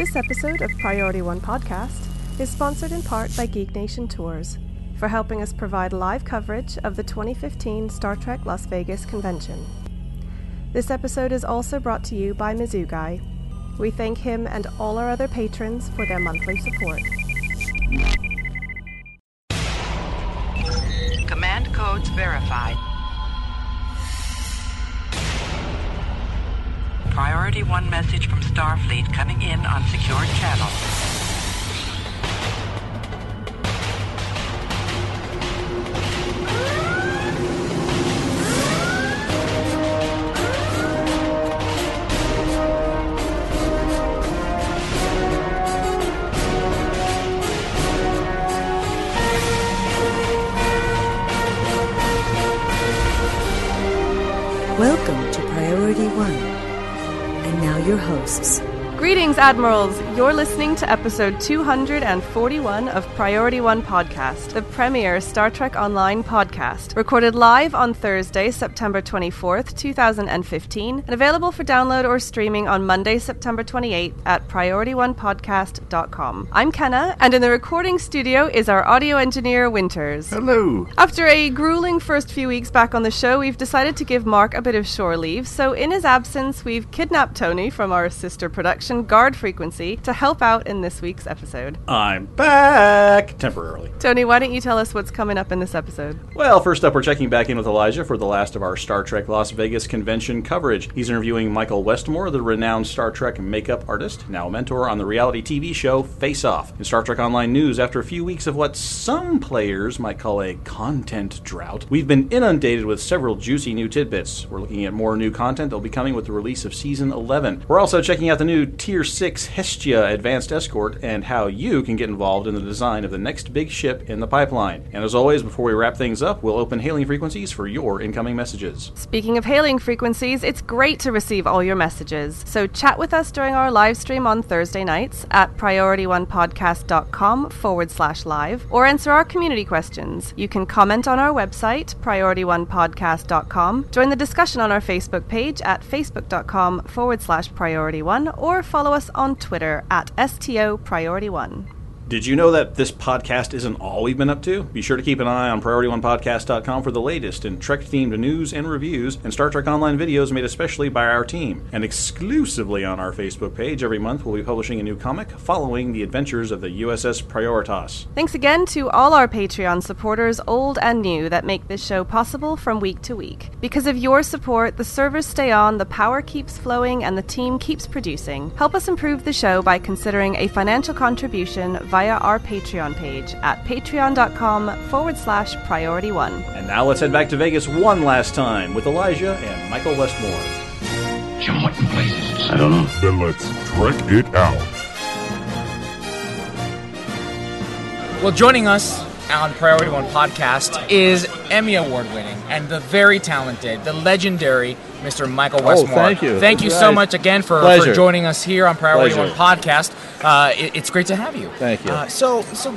This episode of Priority One Podcast is sponsored in part by Geek Nation Tours for helping us provide live coverage of the 2015 Star Trek Las Vegas convention. This episode is also brought to you by Mizzou Guy. We thank him and all our other patrons for their monthly support. Message from Starfleet coming in on secured channel. Admirals! You're listening to episode 241 of Priority One Podcast, the premier Star Trek Online podcast, recorded live on Thursday, September 24th, 2015, and available for download or streaming on Monday, September 28th at PriorityOnePodcast.com. I'm Kenna, and in the recording studio is our audio engineer, Winters. Hello. After a grueling first few weeks back on the show, we've decided to give Mark a bit of shore leave, so in his absence, we've kidnapped Tony from our sister production, Guard Frequency, to help out in this week's episode. I'm back temporarily. Tony, why don't you tell us what's coming up in this episode? Well, first up, we're checking back in with Elijah for the last of our Star Trek Las Vegas convention coverage. He's interviewing Michael Westmore, the renowned Star Trek makeup artist, now a mentor on the reality TV show Face Off. In Star Trek Online news, after a few weeks of what some players might call a content drought, we've been inundated with several juicy new tidbits. We're looking at more new content that'll be coming with the release of season 11. We're also checking out the new Tier 6 Hestia Advanced Escort and how you can get involved in the design of the next big ship in the pipeline. And as always, before we wrap things up, we'll open hailing frequencies for your incoming messages. Speaking of hailing frequencies, it's great to receive all your messages. So chat with us during our live stream on Thursday nights at PriorityOnePodcast.com forward slash live or answer our community questions. You can comment on our website, PriorityOnePodcast.com, join the discussion on our Facebook page at Facebook.com forward slash Priority One, or follow us on Twitter at STO Priority One. Did you know that this podcast isn't all we've been up to? Be sure to keep an eye on PriorityOnePodcast.com for the latest in Trek themed news and reviews and Star Trek Online videos made especially by our team. And exclusively on our Facebook page, every month we'll be publishing a new comic following the adventures of the USS Prioritas. Thanks again to all our Patreon supporters, old and new, that make this show possible from week to week. Because of your support, the servers stay on, the power keeps flowing, and the team keeps producing. Help us improve the show by considering a financial contribution via our Patreon page at patreon.com forward slash priority one. And now let's head back to Vegas one last time with Elijah and Michael Westmore. Jim, what in blazes? I don't know. Then let's trek it out. Well, joining us on Priority One podcast is Emmy Award winning and the very talented, the legendary Mr. Michael Westmore. thank you. Thank you so much again for, for joining us here on Priority Pleasure. One podcast. Uh, it- it's great to have you. Thank you. Uh, so, so.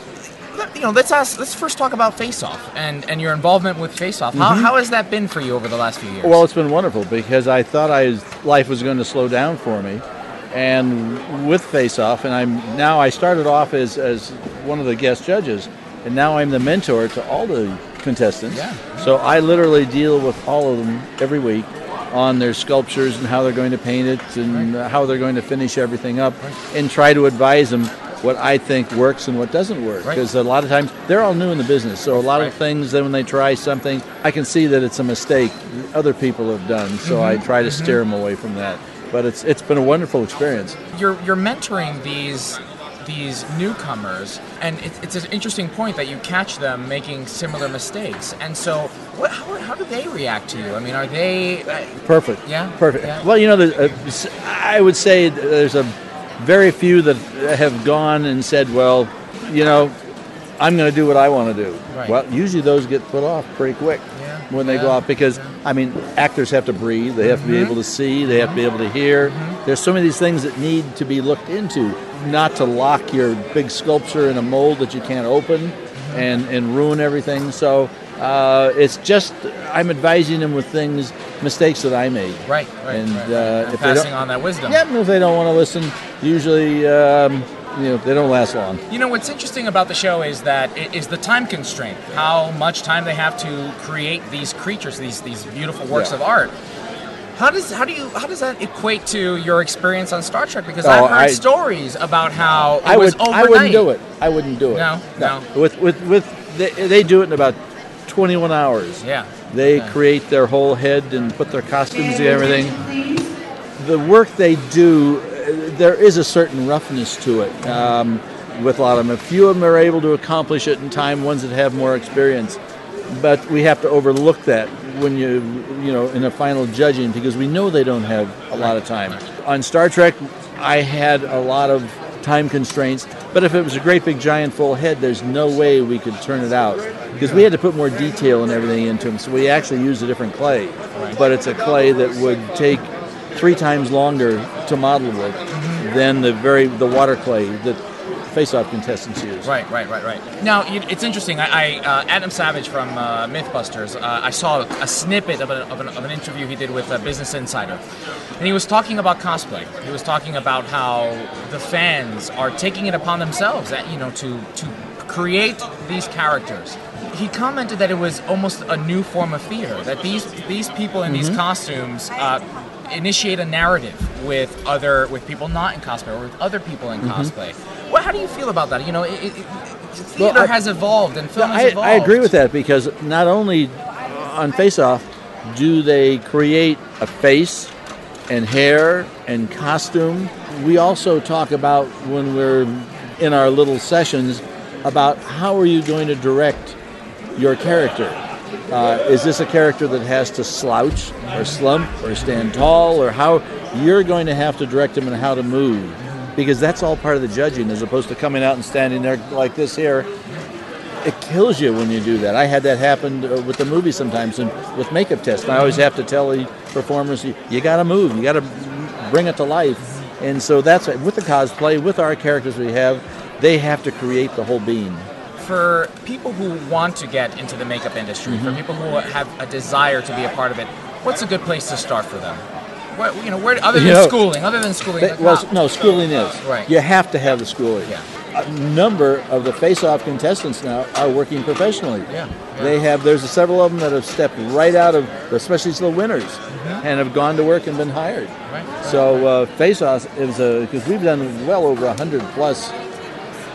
let- You know, let's ask. Let's first talk about Face Off and, and your involvement with Face Off. How, how has that been for you over the last few years? Mm-hmm. Well, it's been wonderful because I thought I was, life was going to slow down for me, and with Face Off, and I'm now I started off as as one of the guest judges, and now I'm the mentor to all the contestants. Yeah. So I literally deal with all of them every week on their sculptures and how they're going to paint it and how they're going to finish everything up, and try to advise them what I think works and what doesn't work. Right. Because a lot of times they're all new in the business, so a lot Right. of things then when they try something, I can see that it's a mistake other people have done. So I mm-hmm. try to mm-hmm. steer them away from that. But it's it's been a wonderful experience. you're you're mentoring these these newcomers, and it, it's an interesting point that you catch them making similar mistakes. And so, what, how, how do they react to you? I mean, are they? uh, Perfect. Yeah? Perfect. Yeah. Well, you know, uh, I would say there's a very few that have gone and said, well, you know, I'm going to do what I want to do. Right. Well, usually those get put off pretty quick. When they go out because, I mean, actors have to breathe, they have to be Mm-hmm. able to see, they have to be able to hear. There's so many of these things that need to be looked into, not to lock your big sculpture in a mold that you can't open Mm-hmm. and, and ruin everything. So Uh, it's just I'm advising them with things, mistakes that I made. Right, right. And, right, uh, and if passing on that wisdom. Yeah, if they don't want to listen, usually um, you know they don't last long. You know what's interesting about the show is that it is the time constraint. How much time they have to create these creatures, these these beautiful works Yeah. of art. How does how do you how does that equate to your experience on Star Trek? Because Oh, I've heard I- stories about how it I was would overnight. I wouldn't do it. I wouldn't do it. No, no. With with with they, they do it in about 21 hours. Yeah. They Okay. create their whole head and put their costumes and everything. The work they do, there is a certain roughness to it um, with a lot of them. A few of them are able to accomplish it in time, ones that have more experience. But we have to overlook that when you, you know, in a final judging because we know they don't have a lot of time. On Star Trek, I had a lot of time constraints, but if it was a great big giant full head, there's no way we could turn it out because we had to put more detail and everything into them. So we actually used a different clay, but it's a clay that would take three times longer to model with than the very the water clay that face-off contestants use. Right, right, right, right. Now you- it's interesting. I, I uh, Adam Savage from uh, MythBusters. Uh, I saw a snippet of, a, of, an, of an interview he did with uh, Business Insider, and he was talking about cosplay. He was talking about how the fans are taking it upon themselves, that you know, to to create these characters. He commented that it was almost a new form of theater. That these these people in these costumes. Initiate a narrative with other with people not in cosplay or with other people in mm-hmm. cosplay. Well, how do you feel about that? You know, it, it, theater I- has evolved and film Yeah, has I, evolved. I agree with that because not only on Face Off do they create a face and hair and costume, we also talk about when we're in our little sessions about how are you going to direct your character. Uh, is this a character that has to slouch or slump or stand tall or how you're going to have to direct him and how to move because that's all part of the judging as opposed to coming out and standing there like this here it kills you when you do that. I had that happen uh, with the movie sometimes and with makeup tests. I always have to tell the performers, you, you got to move, you got to bring it to life. And so that's with the cosplay, with our characters we have, they have to create the whole being. For people who want to get into the makeup industry, Mm-hmm. for people who have a desire to be a part of it, what's a good place to start for them? What, you know, where other than You know, schooling, other than schooling, They- well, no, schooling is. Right. You have to have the schooling. Yeah. A number of the face-off contestants now are working professionally. Yeah, yeah. They have. There's several of them that have stepped right out of, especially the winners, and have gone to work and been hired. Mm-hmm. Right. So uh, face-off is a because we've done well over hundred plus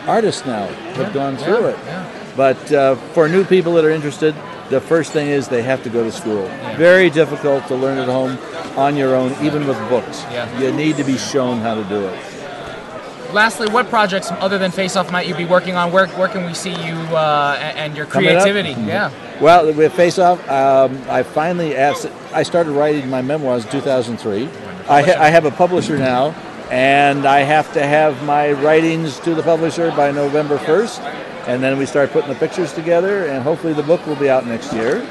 artists now have gone through yeah, it. yeah. But uh, for new people that are interested, the first thing is they have to go to school. Very difficult to learn at home on your own, even with books. Yeah. You need to be shown how to do it. Lastly, what projects other than Face Off might you be working on? Where, where can we see you uh, and your creativity? Yeah. Well, with Face Off, um, I finally asked. I started writing my memoirs in 2003. I, ha- I have a publisher now, and I have to have my writings to the publisher by November 1st, and then we start putting the pictures together, and hopefully the book will be out next year.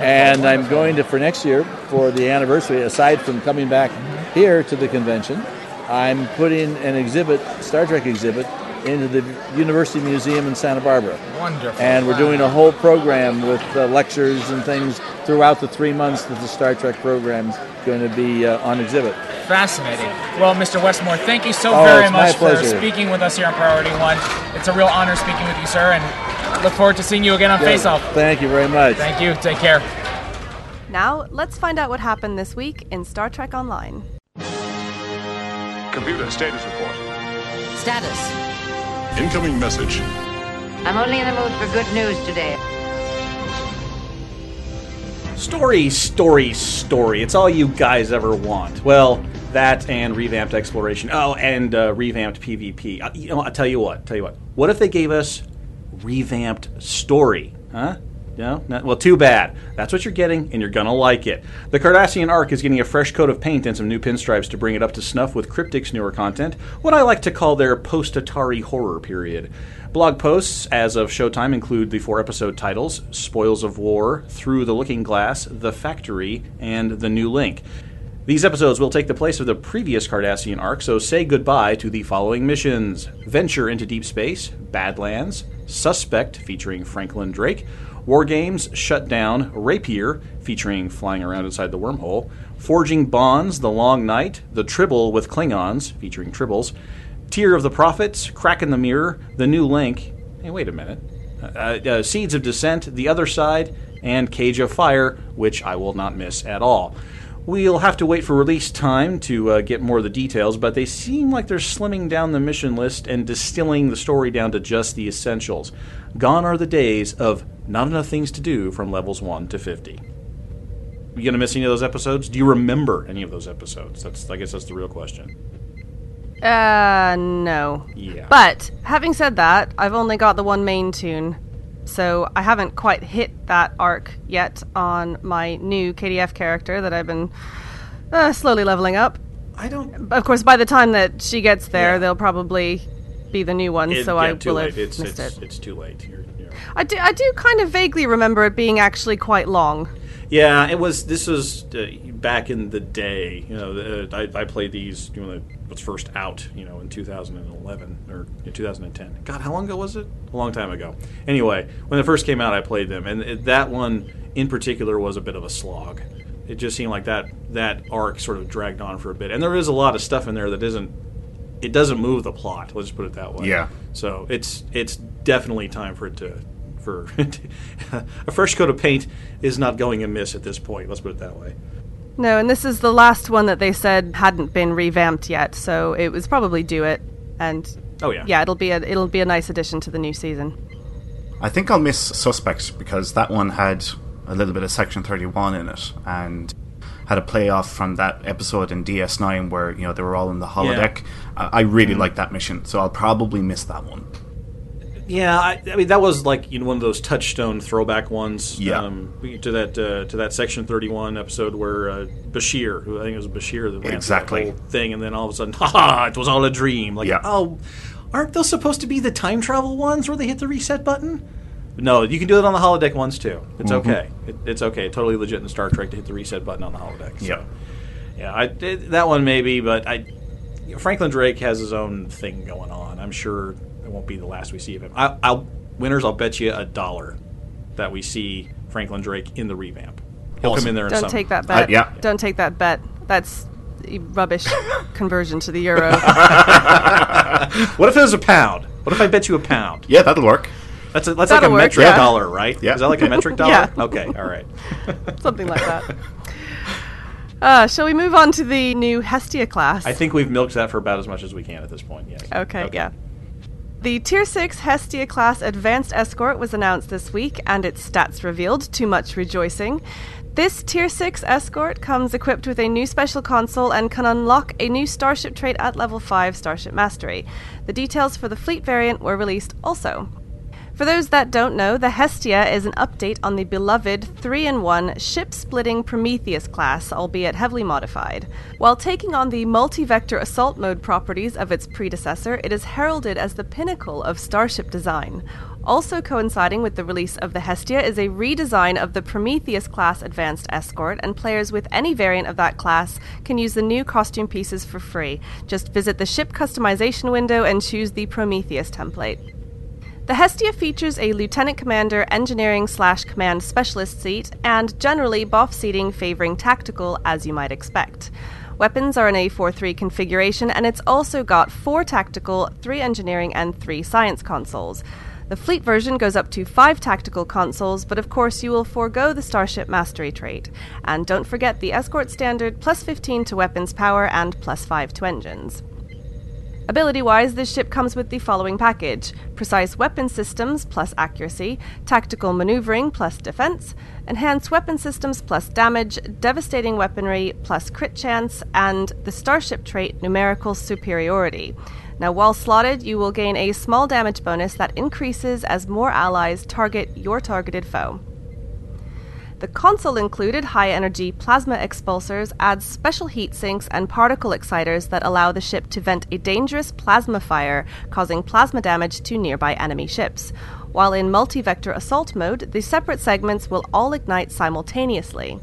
And I'm going to for next year for the anniversary. Aside from coming back here to the convention, I'm putting an exhibit, Star Trek exhibit, into the University Museum in Santa Barbara. Wonderful. And we're doing a whole program with uh, lectures and things throughout the three months that the Star Trek program's going to be uh, on exhibit. Fascinating. Well, Mr. Westmore, thank you so Oh, very it's my much for speaking with us here on Priority One. It's a real honor speaking with you, sir, and look forward to seeing you again on Face Off. Thank you very much. Thank you. Take care. Now, let's find out what happened this week in Star Trek Online. Computer status report. Status. Incoming message. I'm only in the mood for good news today. Story, story, story. It's all you guys ever want. Well, that and revamped exploration. Oh, and uh, revamped PvP. Uh, you know, I'll tell you what. Tell you what. What if they gave us revamped story? Huh? No, not, well, too bad. That's what you're getting, and you're gonna like it. The Cardassian arc is getting a fresh coat of paint and some new pinstripes to bring it up to snuff with Cryptic's newer content, what I like to call their post-Atari horror period. Blog posts as of Showtime include the four-episode titles: "Spoils of War," "Through the Looking Glass," "The Factory," and "The New Link." These episodes will take the place of the previous Cardassian arc, so say goodbye to the following missions Venture into Deep Space, Badlands, Suspect featuring Franklin Drake, War Games shut down Rapier, featuring flying around inside the wormhole. Forging Bonds, The Long Night, The Tribble with Klingons, featuring Tribbles. Tear of the Prophets, Crack in the Mirror, The New Link. Hey, wait a minute. Uh, uh, Seeds of Descent, The Other Side, and Cage of Fire, which I will not miss at all. We'll have to wait for release time to uh, get more of the details, but they seem like they're slimming down the mission list and distilling the story down to just the essentials. Gone are the days of not enough things to do from levels 1 to 50. You gonna miss any of those episodes? Do you remember any of those episodes? That's I guess that's the real question. Uh, no. Yeah. But having said that, I've only got the one main tune, so I haven't quite hit that arc yet on my new KDF character that I've been uh, slowly leveling up. I don't. Of course, by the time that she gets there, Yeah. they'll probably be the new one, It- so yeah, I will late. have It's, missed it's, it. it's too late. You're, you're... I do, I do kind of vaguely remember it being actually quite long. Yeah, it was. This was uh, back in the day. You know, the, I, I played these. You know, was first out. You know, in 2011 or in 2010. God, how long ago was it? A long time ago. Anyway, when it first came out, I played them, and it, that one in particular was a bit of a slog. It just seemed like that that arc sort of dragged on for a bit, and there is a lot of stuff in there that isn't. It doesn't move the plot. Let's just put it that way. Yeah. So it's it's definitely time for it to for a fresh coat of paint is not going amiss at this point. Let's put it that way. No, and this is the last one that they said hadn't been revamped yet, so it was probably due it. And Oh yeah. yeah, it'll be a it'll be a nice addition to the new season. I think I'll miss Suspects because that one had a little bit of Section 31 in it and had a playoff from that episode in DS9 where, you know, they were all in the holodeck. Uh, I really like that mission, so I'll probably miss that one. Yeah, I, I mean that was like you know one of those touchstone throwback ones. Yeah. Um, to that uh, to that Section Thirty One episode where uh, Bashir, who I think it was Bashir, that ran Exactly. that whole thing, and then all of a sudden, ha ha, it was all a dream. Like, Yeah. oh, aren't those supposed to be the time travel ones where they hit the reset button? No, you can do it on the holodeck ones too. It's Mm-hmm. okay. It, it's okay. Totally legit in Star Trek to hit the reset button on the holodeck. So, Yeah. yeah, I, it, that one maybe, but I Franklin Drake has his own thing going on. I'm sure won't be the last we see of him. I, I'll winners. I'll bet you a dollar that we see Franklin Drake in the revamp. He'll come in there. in Don't some, take that bet. Uh, yeah. Don't take that bet. That's a rubbish conversion to the euro. What if it was a pound? What if I bet you a pound? Yeah, that'll work. That's a, that's like That'll a work, metric yeah. dollar, right? Yeah. Is that like a metric dollar? Yeah. Okay. All right. Something like that. Uh, shall we move on to the new Hestia class? I think we've milked that for about as much as we can at this point. Yes. Okay, yeah. The Tier 6 Hestia class Advanced Escort was announced this week and its stats revealed, to much rejoicing. This Tier 6 Escort comes equipped with a new special console and can unlock a new Starship trait at level 5 Starship Mastery. The details for the fleet variant were released also. For those that don't know, the Hestia is an update on the beloved 3 in 1 ship splitting Prometheus class, albeit heavily modified. While taking on the multi vector assault mode properties of its predecessor, it is heralded as the pinnacle of starship design. Also coinciding with the release of the Hestia is a redesign of the Prometheus class Advanced Escort, and players with any variant of that class can use the new costume pieces for free. Just visit the ship customization window and choose the Prometheus template. The Hestia features a Lieutenant Commander Engineering slash Command Specialist seat and generally BOF seating favoring tactical, as you might expect. Weapons are in a 4 3 configuration, and it's also got 4 tactical, 3 engineering, and 3 science consoles. The fleet version goes up to 5 tactical consoles, but of course you will forego the Starship Mastery trait. And don't forget the Escort Standard plus 15 to weapons power and plus 5 to engines. Ability wise, this ship comes with the following package Precise Weapon Systems plus Accuracy, Tactical Maneuvering plus Defense, Enhanced Weapon Systems plus Damage, Devastating Weaponry plus Crit Chance, and the Starship trait Numerical Superiority. Now, while slotted, you will gain a small damage bonus that increases as more allies target your targeted foe. The console included high energy plasma expulsors adds special heat sinks and particle exciters that allow the ship to vent a dangerous plasma fire, causing plasma damage to nearby enemy ships. While in multi vector assault mode, the separate segments will all ignite simultaneously.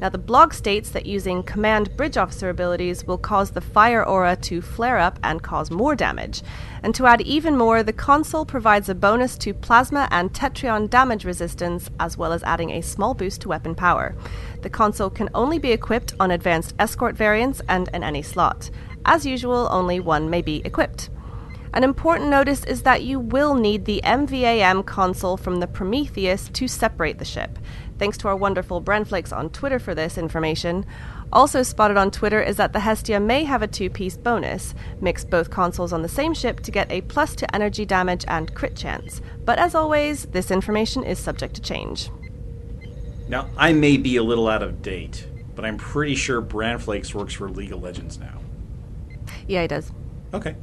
Now, the blog states that using command bridge officer abilities will cause the fire aura to flare up and cause more damage. And to add even more, the console provides a bonus to plasma and tetrion damage resistance, as well as adding a small boost to weapon power. The console can only be equipped on advanced escort variants and in any slot. As usual, only one may be equipped. An important notice is that you will need the MVAM console from the Prometheus to separate the ship. Thanks to our wonderful Branflakes on Twitter for this information. Also spotted on Twitter is that the Hestia may have a two piece bonus. Mix both consoles on the same ship to get a plus to energy damage and crit chance. But as always, this information is subject to change. Now, I may be a little out of date, but I'm pretty sure Branflakes works for League of Legends now. Yeah, he does. Okay.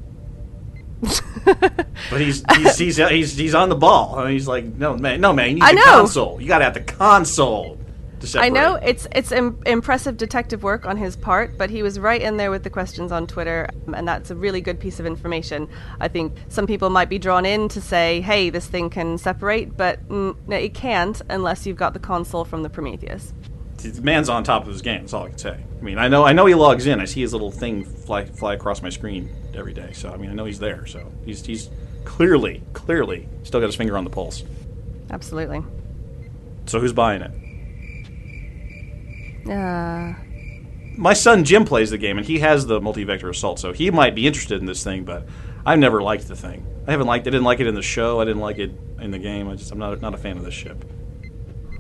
But he's he's, he's he's he's on the ball. I mean, he's like, no man, no man, you need I the know. console. You got to have the console to separate. I know it's it's Im- impressive detective work on his part, but he was right in there with the questions on Twitter, and that's a really good piece of information. I think some people might be drawn in to say, "Hey, this thing can separate," but mm, no, it can't unless you've got the console from the Prometheus. The man's on top of his game. That's all I can say. I mean, I know I know he logs in. I see his little thing fly fly across my screen every day. So I mean, I know he's there. So he's he's clearly clearly still got his finger on the pulse. Absolutely. So who's buying it? Uh, My son Jim plays the game, and he has the multi-vector assault, so he might be interested in this thing. But I've never liked the thing. I haven't liked. I didn't like it in the show. I didn't like it in the game. I just I'm not not a fan of this ship.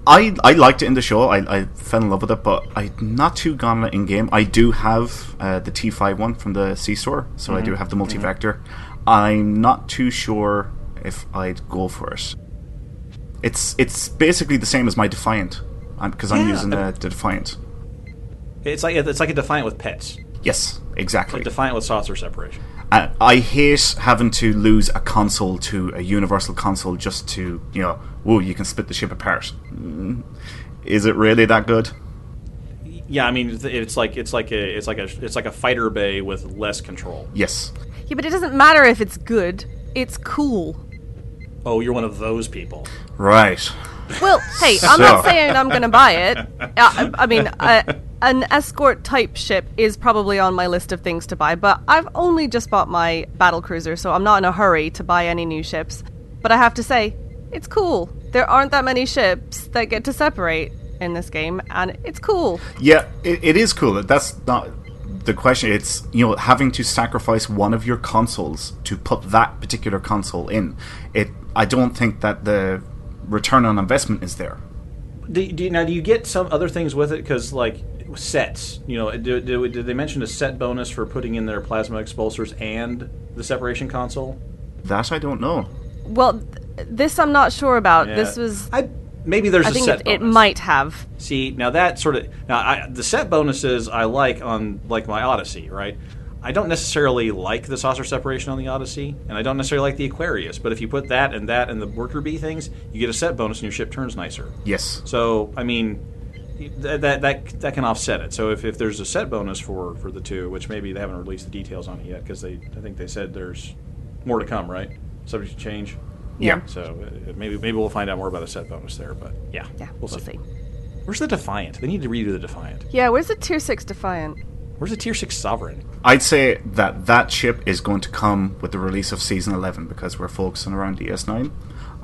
I, I liked it in the show. I, I fell in love with it, but I'm not too gone in game. I do have uh, the T5 one from the C store, so I do have the multi vector. I'm not too sure if I'd go for it. It's it's basically the same as my Defiant, because I'm Yeah. using the, the Defiant. It's like it's like a Defiant with pets. Yes, exactly. Like Defiant with saucer separation. I, I hate having to lose a console to a universal console just to you know, whoa, you can split the ship apart. Mm. Is it really that good? Yeah, I mean it's- it's like it's like a it's like a it's like a fighter bay with less control. Yes. yeah, but it doesn't matter if it's good. It's cool. Oh, you're one of those people. Right. Well, hey, I'm not saying I'm going to buy it. I, I mean, uh, an escort type ship is probably on my list of things to buy, but I've only just bought my battle cruiser, so I'm not in a hurry to buy any new ships. But I have to say, it's cool. There aren't that many ships that get to separate in this game, and it's cool. Yeah, it, it is cool. That's not the question. It's you know having to sacrifice one of your consoles to put that particular console in. It. I don't think that the return on investment is there. Do, do you, now do you get some other things with it? Because like sets, you know, do, do, did they mention a set bonus for putting in their plasma expulsors and the separation console? That I don't know. Well, th- this I'm not sure about. Yeah. This was. I maybe there's I a think set it, it might have. See, now that sort of now I, the set bonuses I like on like my Odyssey, right? I don't necessarily like the saucer separation on the Odyssey, and I don't necessarily like the Aquarius. But if you put that and that and the worker bee things, you get a set bonus, and your ship turns nicer. Yes. So I mean, that that that, that can offset it. So if, if there's a set bonus for for the two, which maybe they haven't released the details on it yet, because they I think they said there's more to come, right? Subject to change. Yeah. So uh, maybe maybe we'll find out more about a set bonus there. But yeah, Yeah, we'll, we'll see. see. Where's the Defiant? They need to redo the Defiant. Yeah, where's the Tier 6 Defiant? Where's the Tier Six Sovereign? I'd say that that ship is going to come with the release of season 11 because we're focusing around DS9.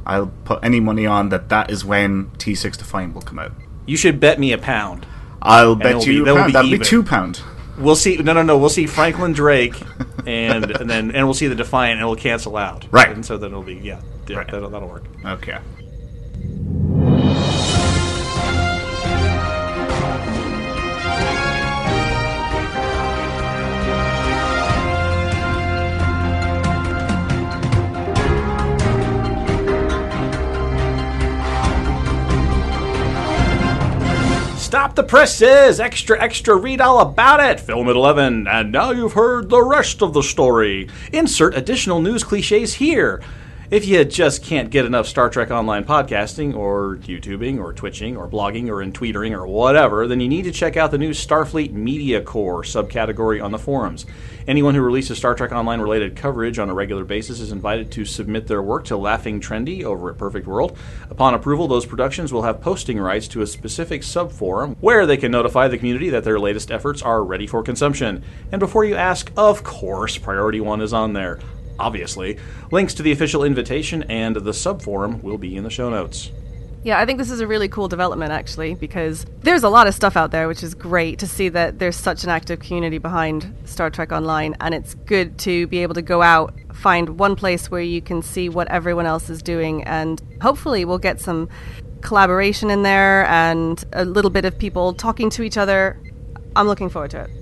I'll put any money on that that is when T6 Defiant will come out. You should bet me a pound. I'll it'll bet be- you a that will pound. be That'll be two pound. We'll see. No, no, no. We'll see Franklin Drake, and and then and we'll see the Defiant, and it'll cancel out. Right. And so then it'll be yeah, yeah Right. that'll, that'll work. Okay. Stop the presses! Extra, extra, read all about it! Film at 11, and now you've heard the rest of the story. Insert additional news cliches here. If you just can't get enough Star Trek Online podcasting, or YouTubing, or Twitching, or blogging, or in tweetering, or whatever, then you need to check out the new Starfleet Media Corps subcategory on the forums. Anyone who releases Star Trek Online related coverage on a regular basis is invited to submit their work to Laughing Trendy over at Perfect World. Upon approval, those productions will have posting rights to a specific subforum where they can notify the community that their latest efforts are ready for consumption. And before you ask, of course, Priority One is on there obviously. Links to the official invitation and the subforum will be in the show notes. Yeah, I think this is a really cool development actually because there's a lot of stuff out there which is great to see that there's such an active community behind Star Trek Online and it's good to be able to go out find one place where you can see what everyone else is doing and hopefully we'll get some collaboration in there and a little bit of people talking to each other. I'm looking forward to it.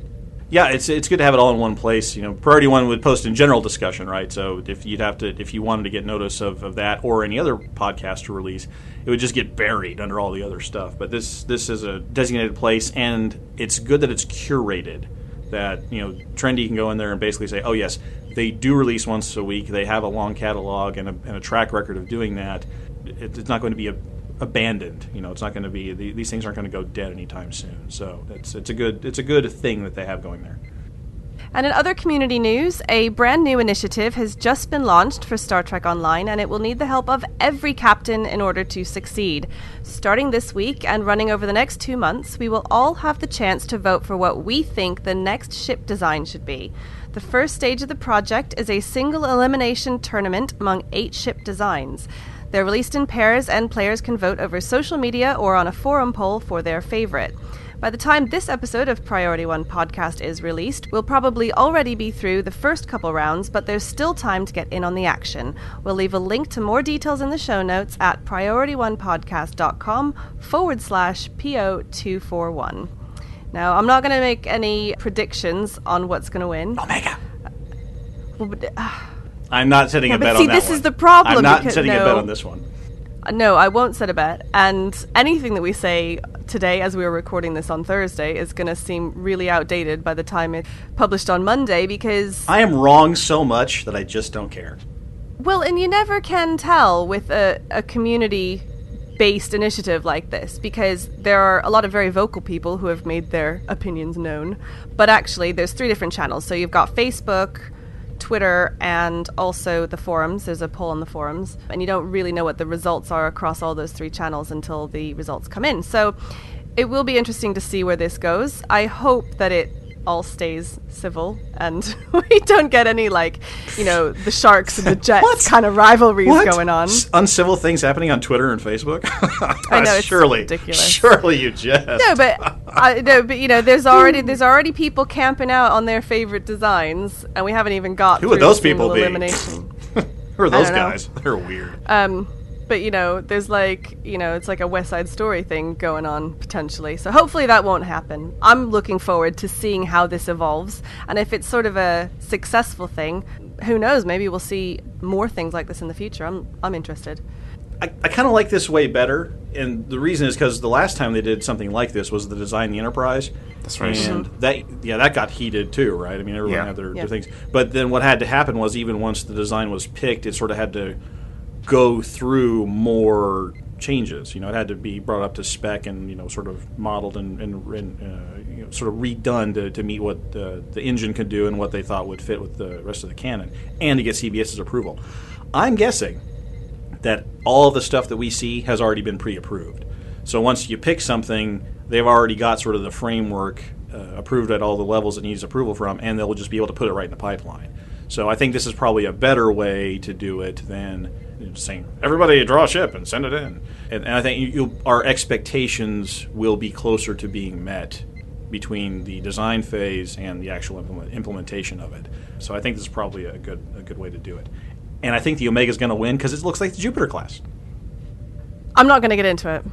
Yeah, it's it's good to have it all in one place. You know, Priority One would post in general discussion, right? So if you'd have to, if you wanted to get notice of, of that or any other podcast to release, it would just get buried under all the other stuff. But this this is a designated place, and it's good that it's curated. That you know, Trendy can go in there and basically say, oh yes, they do release once a week. They have a long catalog and a, and a track record of doing that. It, it's not going to be a abandoned. You know, it's not going to be the, these things aren't going to go dead anytime soon. So it's it's a good it's a good thing that they have going there. And in other community news, a brand new initiative has just been launched for Star Trek Online, and it will need the help of every captain in order to succeed. Starting this week and running over the next two months, we will all have the chance to vote for what we think the next ship design should be. The first stage of the project is a single elimination tournament among eight ship designs. They're released in pairs, and players can vote over social media or on a forum poll for their favorite. By the time this episode of Priority One podcast is released, we'll probably already be through the first couple rounds, but there's still time to get in on the action. We'll leave a link to more details in the show notes at priorityonepodcast.com forward slash PO241. Now, I'm not going to make any predictions on what's going to win. Omega. Well, but, uh, I'm not setting Yeah, a bet see, on that this one. is the problem I'm not because- setting a bet on this one. Uh, no, I won't set a bet. And anything that we say today, as we are recording this on Thursday, is going to seem really outdated by the time it's published on Monday because, I am wrong so much that I just don't care. well, and you never can tell with a, a community based initiative like this because there are a lot of very vocal people who have made their opinions known. But actually, there's three different channels. So you've got Facebook, Twitter, and also the forums. There's a poll on the forums, and you don't really know what the results are across all those three channels until the results come in. So it will be interesting to see where this goes. I hope that it all stays civil and we don't get any like you know the sharks and the jets kind of rivalries What? going on S- uncivil things happening on Twitter and Facebook. I know, it's surely, ridiculous. Surely you just no but I, no but you know there's already there's already people camping out on their favorite designs and we haven't even got Who would those people be? elimination Who are those don't know. guys? They're weird. Um, but you know, there's like you know, it's like a West Side Story thing going on potentially. So hopefully that won't happen. I'm looking forward to seeing how this evolves, and if it's sort of a successful thing, who knows? Maybe we'll see more things like this in the future. I'm I'm interested. I, I kind of like this way better, and the reason is because the last time they did something like this was the design the Enterprise. That's right. And mm-hmm. that yeah, that got heated too, right? I mean, everyone Yeah. had their, Yeah. their things, but then what had to happen was even once the design was picked, it sort of had to go through more changes. You know, it had to be brought up to spec and you know sort of modeled and, and, and uh, you know, sort of redone to, to meet what the, the engine could do and what they thought would fit with the rest of the canon, and to get CBS's approval. I'm guessing that all the stuff that we see has already been pre-approved. So once you pick something, they've already got sort of the framework uh, approved at all the levels it needs approval from, and they'll just be able to put it right in the pipeline. So I think this is probably a better way to do it than know, saying everybody draw a ship and send it in. And, and I think you, you, our expectations will be closer to being met between the design phase and the actual implement, implementation of it. So I think this is probably a good a good way to do it. And I think the Omega is going to win because it looks like the Jupiter class. I'm not going to get into it.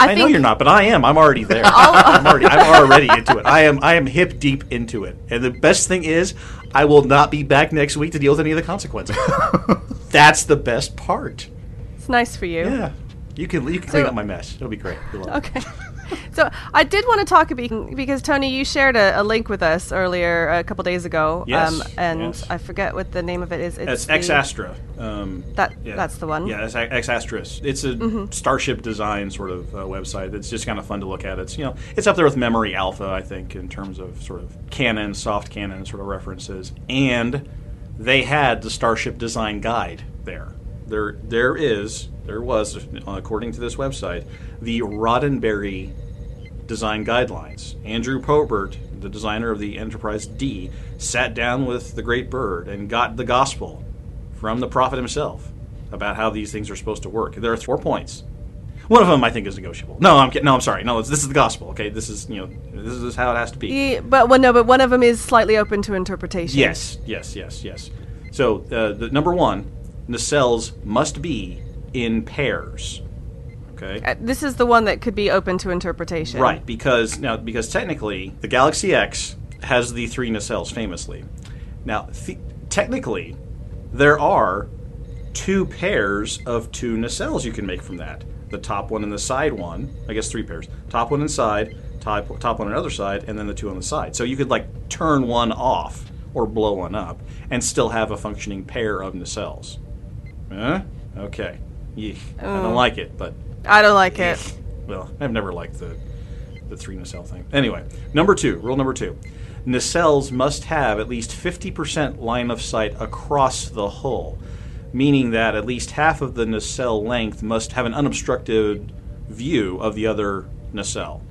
I, know you're not, but I am. I'm already there. I'm already, I'm already into it. I am. I am hip deep into it. And the best thing is, I will not be back next week to deal with any of the consequences. That's the best part. It's nice for you. Yeah, you can you can clean up my mess. It'll be great. You'll love it. Okay. So I did want to talk about because Tony, you shared a, a link with us earlier a couple days ago. Yes, Um, and yes. I forget what the name of it is. It's the- Ex Astra. Um, That yeah. that's the one. Yeah, it's Ex Astris. It's a Mhm. Starship design sort of uh, website. It's just kind of fun to look at. It's you know it's up there with Memory Alpha, I think, in terms of sort of canon, soft canon sort of references. And they had the Starship design guide there. There, there is, there was, according to this website, the Roddenberry design guidelines. Andrew Probert, the designer of the Enterprise D, sat down with the Great Bird and got the gospel from the prophet himself about how these things are supposed to work. There are four points. One of them I think is negotiable. No, I'm kidding. No, I'm sorry. No, this is the gospel. Okay, this is you know this is how it has to be. Yeah, but well, no, but one of them is slightly open to interpretation. Yes, yes, yes, yes. So uh, the number one, nacelles must be in pairs. Okay. Uh, This is the one that could be open to interpretation. Right, because now because technically the Galaxy X has the three nacelles famously. Now, th- technically, there are two pairs of two nacelles you can make from that. The top one and the side one. I guess three pairs. Top one inside, top top one on the other side, and then the two on the side. So you could like turn one off or blow one up and still have a functioning pair of nacelles. Huh? Okay. Yeesh. I don't like it, but I don't like it. well, I've never liked the the three nacelle thing. Anyway, number two, rule number two: nacelles must have at least fifty percent line of sight across the hull, meaning that at least half of the nacelle length must have an unobstructed view of the other nacelle.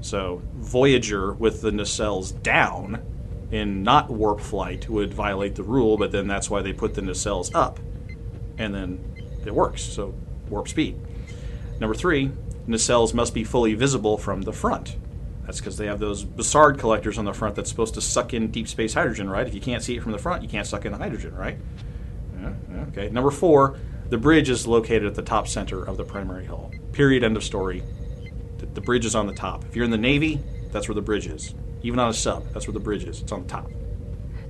So Voyager with the nacelles down in not warp flight would violate the rule, but then that's why they put the nacelles up, and then it works. So warp speed. Number three, nacelles must be fully visible from the front. That's because they have those Bussard collectors on the front that's supposed to suck in deep space hydrogen, right? If you can't see it from the front, you can't suck in the hydrogen, right? Yeah, okay. Number four, the bridge is located at the top center of the primary hull. Period. End of story. The, the bridge is on the top. If you're in the Navy, that's where the bridge is. Even on a sub, that's where the bridge is. It's on the top.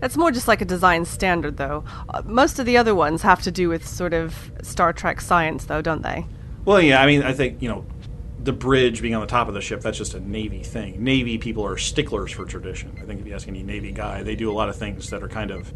That's more just like a design standard, though. Uh, most of the other ones have to do with sort of Star Trek science, though, don't they? Well, yeah, I mean, I think, you know, the bridge being on the top of the ship, that's just a Navy thing. Navy people are sticklers for tradition. I think if you ask any Navy guy, they do a lot of things that are kind of.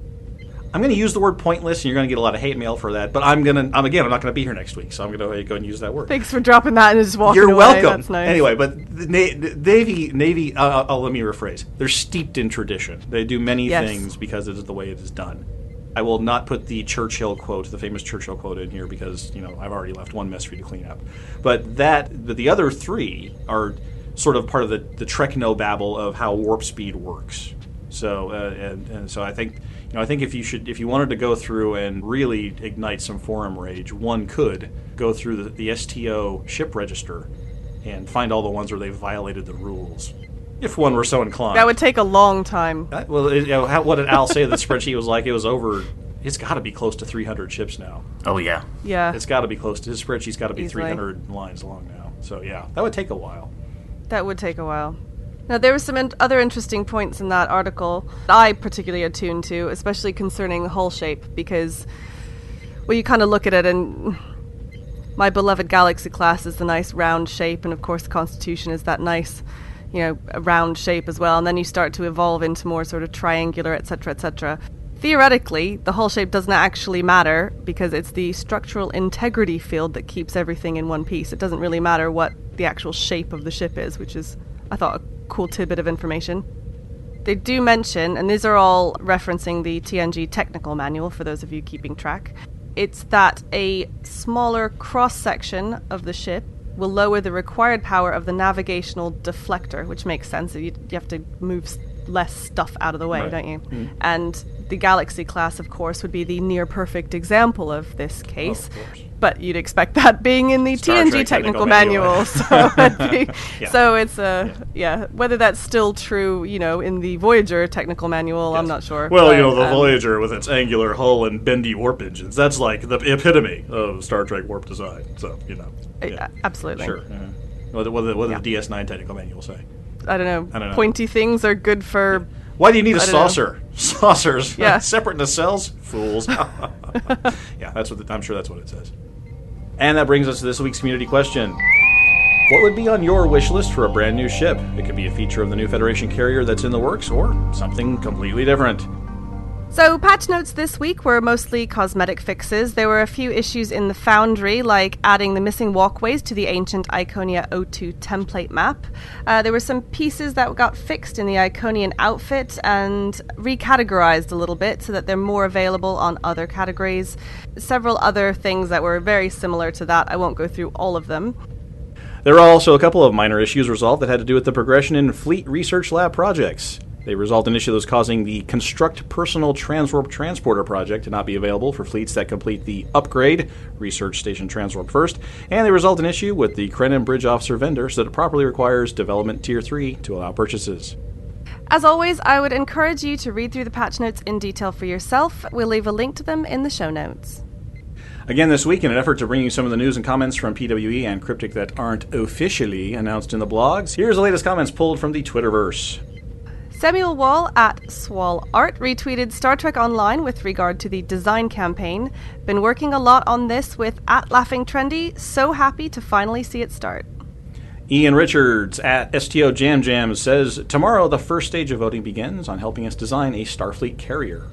I'm going to use the word pointless, and you're going to get a lot of hate mail for that. But I'm going to, I'm again, I'm not going to be here next week, so I'm going to go and use that word. Thanks for dropping that and just walking You're away. welcome. That's nice. Anyway, but the Na- the Navy, Navy. Uh, uh, let me rephrase. They're steeped in tradition. They do many Yes. things because it is the way it is done. I will not put the Churchill quote, the famous Churchill quote, in here because you know I've already left one mess for you to clean up. But that, but the other three are sort of part of the the Trekno babble of how warp speed works. So, uh, and, and so I think, you know, I think if you should, if you wanted to go through and really ignite some forum rage, one could go through the, the STO ship register and find all the ones where they violated the rules, if one were so inclined. That would take a long time. Uh, well, it, you know, how, what did Al say? The spreadsheet was like it was over. It's got to be close to 300 ships now. Oh yeah. Yeah. It's got to be close to his spreadsheet's got to be Easily. 300 lines long now. So yeah, that would take a while. That would take a while. Now, there were some in- other interesting points in that article that I particularly attuned to, especially concerning the hull shape, because, well, you kind of look at it and hmm, my beloved Galaxy class is the nice round shape, and of course, the Constitution is that nice, you know, round shape as well. And then you start to evolve into more sort of triangular, etc., etc. Theoretically, the hull shape doesn't actually matter because it's the structural integrity field that keeps everything in one piece. It doesn't really matter what the actual shape of the ship is, which is, I thought, cool tidbit of information. They do mention, and these are all referencing the TNG technical manual for those of you keeping track, it's that a smaller cross section of the ship will lower the required power of the navigational deflector, which makes sense. You, you have to move less stuff out of the way, Right. don't you? Mm. And the Galaxy class, of course, would be the near perfect example of this case. But you'd expect that being in the Star TNG Trek technical, technical manual. manual. so, be- Yeah. so it's a yeah. Whether that's still true, you know, in the Voyager technical manual, I'm not sure. Well, you know, the um, Voyager with its angular hull and bendy warp engines, that's like the epitome of Star Trek warp design. So, you know. Yeah. absolutely. Sure. uh What, what, did- what did the DS9 technical manual say? I don't know. I don't know. Pointy things are good for. Why do you need a I know. saucer? Saucers, Yeah. separate nacelles, fools. yeah, that's what the, I'm sure that's what it says. And that brings us to this week's community question: What would be on your wish list for a brand new ship? It could be a feature of the new Federation carrier that's in the works, or something completely different. So, patch notes this week were mostly cosmetic fixes. There were a few issues in the Foundry, like adding the missing walkways to the ancient Iconia O2 template map. Uh, there were some pieces that got fixed in the Iconian outfit and recategorized a little bit so that they're more available on other categories. Several other things that were very similar to that. I won't go through all of them. There were also a couple of minor issues resolved that had to do with the progression in Fleet Research Lab projects. They result in issues causing the Construct Personal Transwarp Transporter project to not be available for fleets that complete the upgrade Research Station Transwarp first, and they result in issue with the Krenim Bridge Officer vendor so that it properly requires Development Tier 3 to allow purchases. As always, I would encourage you to read through the patch notes in detail for yourself. We'll leave a link to them in the show notes. Again this week, in an effort to bring you some of the news and comments from PWE and Cryptic that aren't officially announced in the blogs, here's the latest comments pulled from the Twitterverse. Samuel Wall at Swall Art retweeted Star Trek Online with regard to the design campaign. Been working a lot on this with at Laughing Trendy. So happy to finally see it start. Ian Richards at STO Jam Jam says tomorrow the first stage of voting begins on helping us design a Starfleet carrier.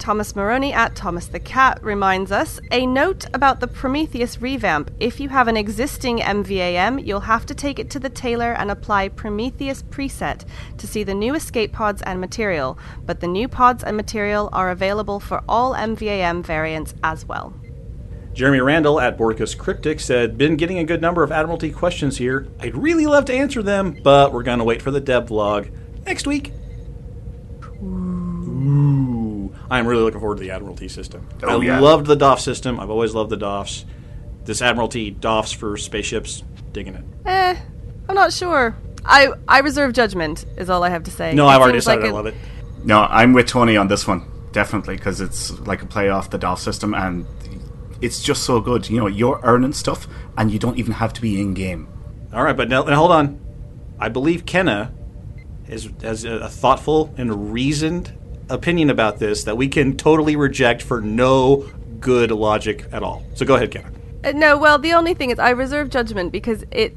Thomas Maroney at Thomas the Cat reminds us a note about the Prometheus revamp. If you have an existing MVAM, you'll have to take it to the tailor and apply Prometheus preset to see the new escape pods and material, but the new pods and material are available for all MVAM variants as well. Jeremy Randall at Borticus Cryptic said, Been getting a good number of Admiralty questions here. I'd really love to answer them, but we're going to wait for the dev vlog next week. Ooh. I'm really looking forward to the Admiralty system. Oh, I yeah. loved the DOF system. I've always loved the DOFs. This Admiralty DOFs for spaceships, digging it. Eh, I'm not sure. I I reserve judgment. Is all I have to say. No, It I've already seems like decided I a- love it. No, I'm with Tony on this one definitely because it's like a play off the DOF system and it's just so good. You know, you're earning stuff and you don't even have to be in game. All right, but now, now hold on. I believe Kenna is, has a, a thoughtful and reasoned opinion about this that we can totally reject for no good logic at all. So go ahead, Kenna. Uh, no, well, the only thing is I reserve judgment because it.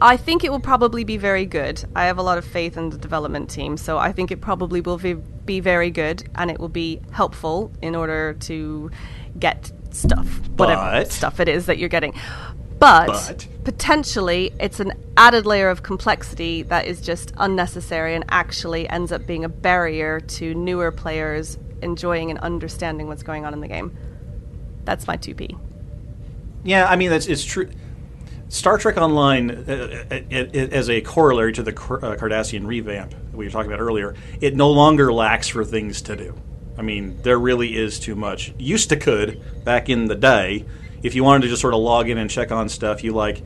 I think it will probably be very good. I have a lot of faith in the development team, so I think it probably will be, be very good and it will be helpful in order to get stuff, whatever But- stuff it is that you're getting. But, But- potentially, it's an added layer of complexity that is just unnecessary and actually ends up being a barrier to newer players enjoying and understanding what's going on in the game. That's my 2P. Yeah, I mean that's it's true. Star Trek Online, uh, uh, uh, as a corollary to the uh, Cardassian revamp we were talking about earlier, it no longer lacks for things to do. I mean, there really is too much. Used to could back in the day, if you wanted to just sort of log in and check on stuff, you like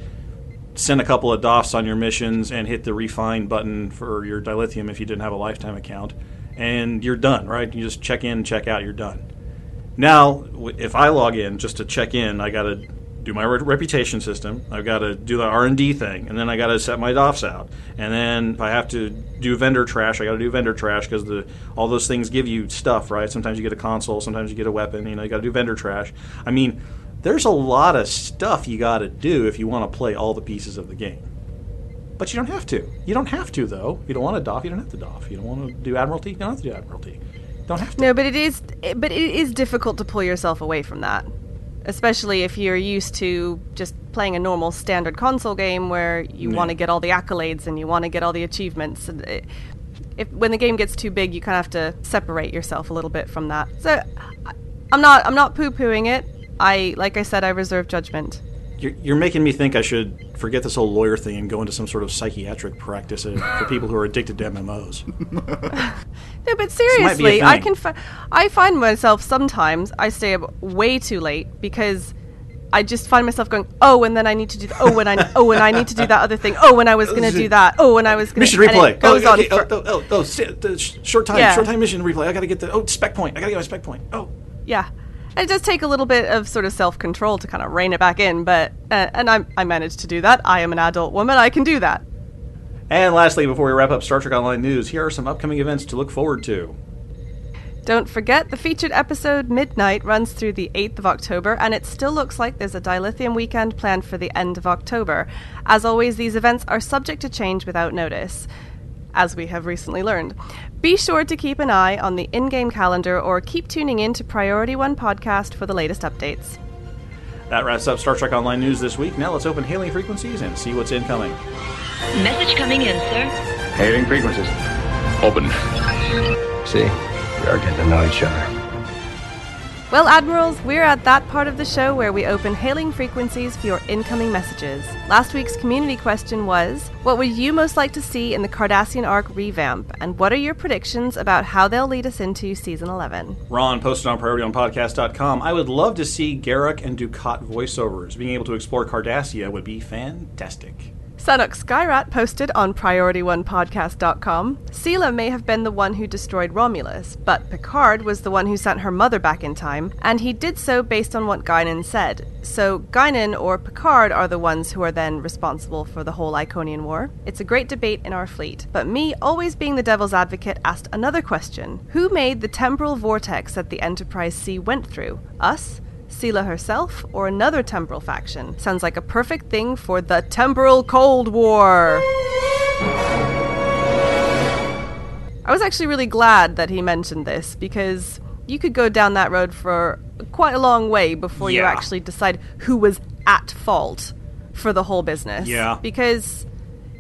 send a couple of DOFs on your missions and hit the refine button for your dilithium if you didn't have a lifetime account, and you're done. Right? You just check in, check out, you're done. Now, if I log in just to check in, I got to do my re- reputation system. I've got to do the R and D thing, and then I got to set my DOFs out. And then if I have to do vendor trash, I got to do vendor trash because the all those things give you stuff, right? Sometimes you get a console, sometimes you get a weapon. You know, you got to do vendor trash. I mean, there's a lot of stuff you got to do if you want to play all the pieces of the game. But you don't have to. You don't have to though. You don't want to DOF. You don't have to DOF. You don't want to do Admiralty. You don't have to do Admiralty. You don't have to. No, but it is but it is difficult to pull yourself away from that. Especially if you're used to just playing a normal standard console game where you Yeah. want to get all the accolades and you want to get all the achievements and it, if when the game gets too big you kind of have to separate yourself a little bit from that. So I'm not I'm not poo-pooing it. I like I said I reserve judgment. You're, you're making me think I should forget this whole lawyer thing and go into some sort of psychiatric practice uh, for people who are addicted to MMOs. No, but might be a seriously, I can. Fi- I find myself sometimes I stay up way too late because I just find myself going, oh, and then I need to do, th- oh, and I, oh, and I need to do that other thing, oh, and I was going to do that, oh, and I was going mission to replay. It goes oh, okay, on. oh, For, oh, oh, oh, st- the sh- short time, Yeah. short time mission replay. I got to get the oh spec point. I got to get my spec point. Oh, yeah, and it does take a little bit of sort of self control to kind of rein it back in, but uh, and I I managed to do that. I am an adult woman. I can do that. and lastly, before we wrap up Star Trek Online news, here are some upcoming events to look forward to. Don't forget, the featured episode Midnight runs through the 8th of October, and it still looks like there's a Dilithium weekend planned for the end of October. As always, these events are subject to change without notice, as we have recently learned. Be sure to keep an eye on the in game calendar or keep tuning in to Priority One Podcast for the latest updates. That wraps up Star Trek Online news this week. Now let's open hailing frequencies and see what's incoming. Message coming in, sir. Hailing frequencies. Open. See, we are getting to know each other. Well, Admirals, we're at that part of the show where we open hailing frequencies for your incoming messages. Last week's community question was What would you most like to see in the Cardassian arc revamp? And what are your predictions about how they'll lead us into season 11? Ron posted on PriorityOnePodcast.com. I would love to see Garak and Dukat voiceovers. Being able to explore Cardassia would be fantastic. Sanuk Skyrat posted on PriorityOnePodcast.com. Sela may have been the one who destroyed Romulus, but Picard was the one who sent her mother back in time, and he did so based on what Guinan said. So Guinan or Picard are the ones who are then responsible for the whole Iconian War. It's a great debate in our fleet. But me, always being the devil's advocate, asked another question Who made the temporal vortex that the Enterprise C went through? Us? Sela herself, or another temporal faction. Sounds like a perfect thing for the Temporal Cold War. I was actually really glad that he mentioned this because you could go down that road for quite a long way before you actually decide who was at fault for the whole business. Yeah. Because,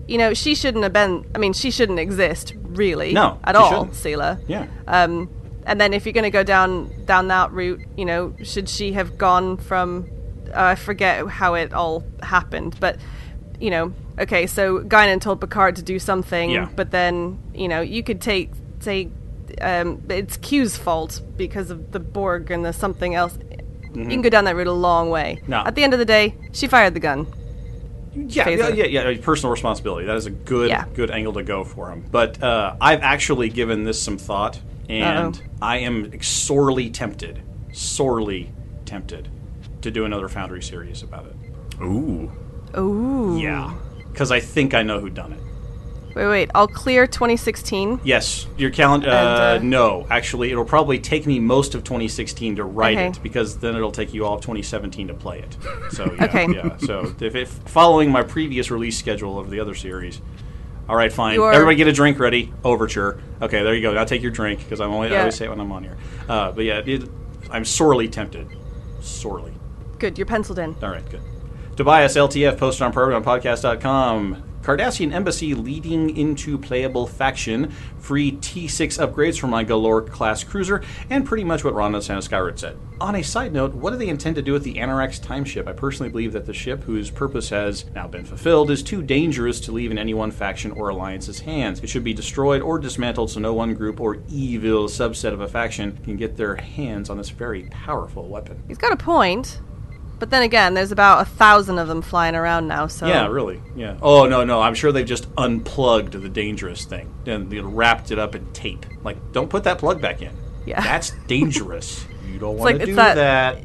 you know, she shouldn't have been, I mean, she shouldn't exist, really. No, At all, shouldn't. Sela. Yeah. Um, and then if you're going to go down down that route, you know, should she have gone from? Uh, I forget how it all happened, but you know, okay, so Guinan told Picard to do something, Yeah. but then you know, you could take say um, it's Q's fault because of the Borg and the something else. You can go down that route a long way. Mm-hmm. No. At the end of the day, she fired the gun. Yeah, yeah, yeah, yeah. Personal responsibility. That is a good, Yeah. good angle to go for him. But uh, I've actually given this some thought, and Uh-oh. I am sorely tempted, sorely tempted to do another Foundry series about it. Ooh. Ooh. Yeah, because I think I know who done it. Wait, wait. I'll clear 2016. Yes, your calendar. Uh, uh, no, actually, it'll probably take me most of 2016 to write Okay. it because then it'll take you all of 2017 to play it. So yeah, Okay. yeah. So if, if following my previous release schedule of the other series. All right, fine. Everybody get a drink ready. Overture. Okay, there you go. Now take your drink because I'm only I Yeah. always say it when I'm on here. Uh, but yeah, it, I'm sorely tempted. Sorely. Good, you're penciled in. All right, good. Tobias LTF posted on ProgramPodcast.com. Cardassian Embassy leading into playable faction, free T6 upgrades for my Galor class cruiser, and pretty much what Ron Santa Skyward said. On a side note, what do they intend to do with the Annorax time ship? I personally believe that the ship, whose purpose has now been fulfilled, is too dangerous to leave in any one faction or alliance's hands. It should be destroyed or dismantled so no one group or evil subset of a faction can get their hands on this very powerful weapon. He's got a point. But then again, there's about a thousand of them flying around now, so. Yeah, really. Yeah. Oh no, no. I'm sure they've just unplugged the dangerous thing and they wrapped it up in tape. Like, don't put that plug back in. Yeah. That's dangerous. you don't want like- to it's do that- that.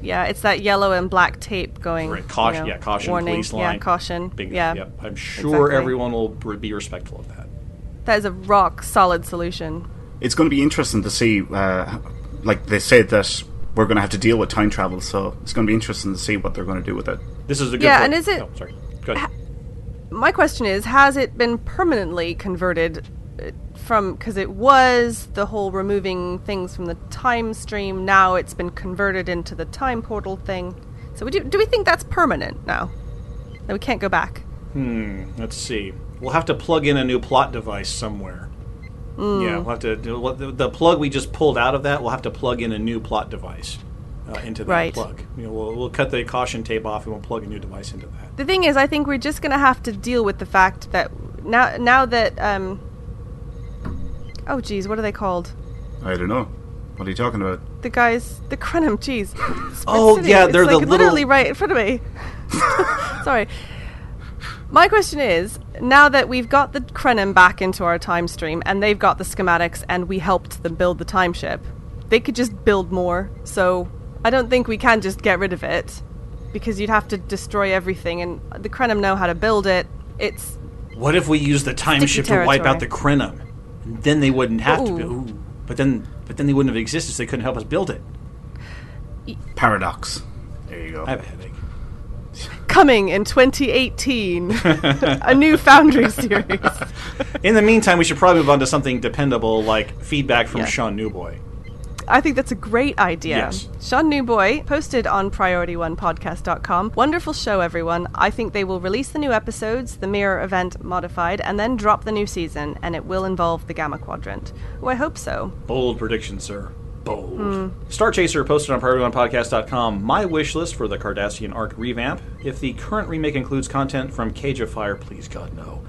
Yeah, it's that yellow and black tape going. Right. Caution. you know, yeah. Caution. Warning. Police line. Yeah, caution. Bingo. Yeah. Yep. I'm sure Exactly. everyone will be respectful of that. That is a rock solid solution. It's going to be interesting to see. Uh, like they said that we're going to have to deal with time travel, so it's going to be interesting to see what they're going to do with it. This is a good. Yeah, point. and is it- Oh, sorry. Go ahead. My question is has it been permanently converted uh, from. Because it was the whole removing things from the time stream, now it's been converted into the time portal thing. So we do, do we think that's permanent now? That we can't go back? Hmm. Let's see. We'll have to plug in a new plot device somewhere. Hmm. Yeah, we'll have to. The, the plug we just pulled out of that, we'll have to plug in a new plot device uh, into that Right. plug. You know, we'll, we'll cut the caution tape off and we'll plug a new device into that. The thing is, I think we're just going to have to deal with the fact that now, now that, um, oh geez, what are they called? I don't know. What are you talking about? The guys, the Krenim, jeez. It's Oh, sitting- yeah, they're the like literally right in front of me. Sorry. My question is, now that we've got the Krenim back into our time stream and they've got the schematics and we helped them build the time ship, they could just build more. So I don't think we can just get rid of it because you'd have to destroy everything and the Krenim know how to build it. It's What if we use the time Sticky ship to wipe out the territory. Krenim? Then they wouldn't have to. Be, Ooh. ooh. But then But then they wouldn't have existed, so they couldn't help us build it. Paradox. There you go. I have a headache. Coming in 2018, a new Foundry series. In the meantime, we should probably move on to something dependable like feedback from Yeah. Sean Newboy. I think that's a great idea. Yes. Sean Newboy posted on PriorityOnePodcast.com. Wonderful show, everyone. I think they will release the new episodes, the Mirror event modified, and then drop the new season, and it will involve the Gamma Quadrant. Oh, I hope so. Bold prediction, sir. Bold. Hmm. Star Chaser posted on PriorityOnePodcast.com my wish list for the Cardassian arc revamp. If the current remake includes content from Cage of Fire, please God no.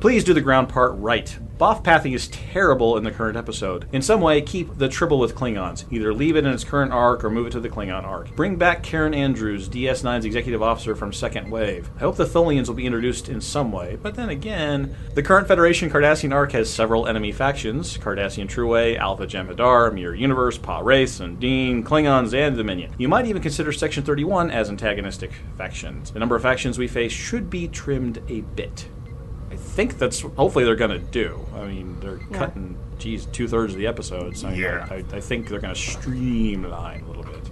Please do the ground part right. Boff pathing is terrible in the current episode. In some way, keep the Tribble with Klingons. Either leave it in its current arc or move it to the Klingon arc. Bring back Karen Andrews, DS9's executive officer from Second Wave. I hope the Tholians will be introduced in some way, but then again, the current Federation Cardassian arc has several enemy factions Cardassian Trueway, Alpha Jem'Hadar, Mirror Universe, Pah-wraith, Undine, Klingons, and Dominion. You might even consider Section 31 as antagonistic factions. The number of factions we face should be trimmed a bit. I think that's hopefully they're going to do. I mean, they're Yeah. cutting, geez, two thirds of the episodes. I, Yeah. I, I think they're going to streamline a little bit.